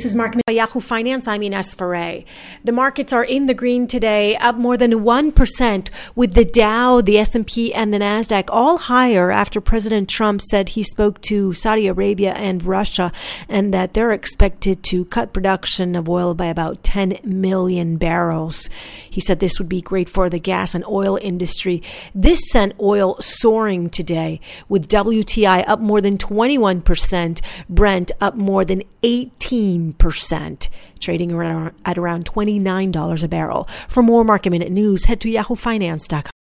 This is Mark Yahoo Finance. I'm Ines Ferre. The markets are in the green today, up more than 1% with the Dow, the S&P and the Nasdaq all higher after President Trump said he spoke to Saudi Arabia and Russia and that they're expected to cut production of oil by about 10 million barrels. He said this would be great for the gas and oil industry. This sent oil soaring today with WTI up more than 21%, Brent up more than 18%, trading around, at around $29 a barrel. For more market minute news, head to yahoofinance.com.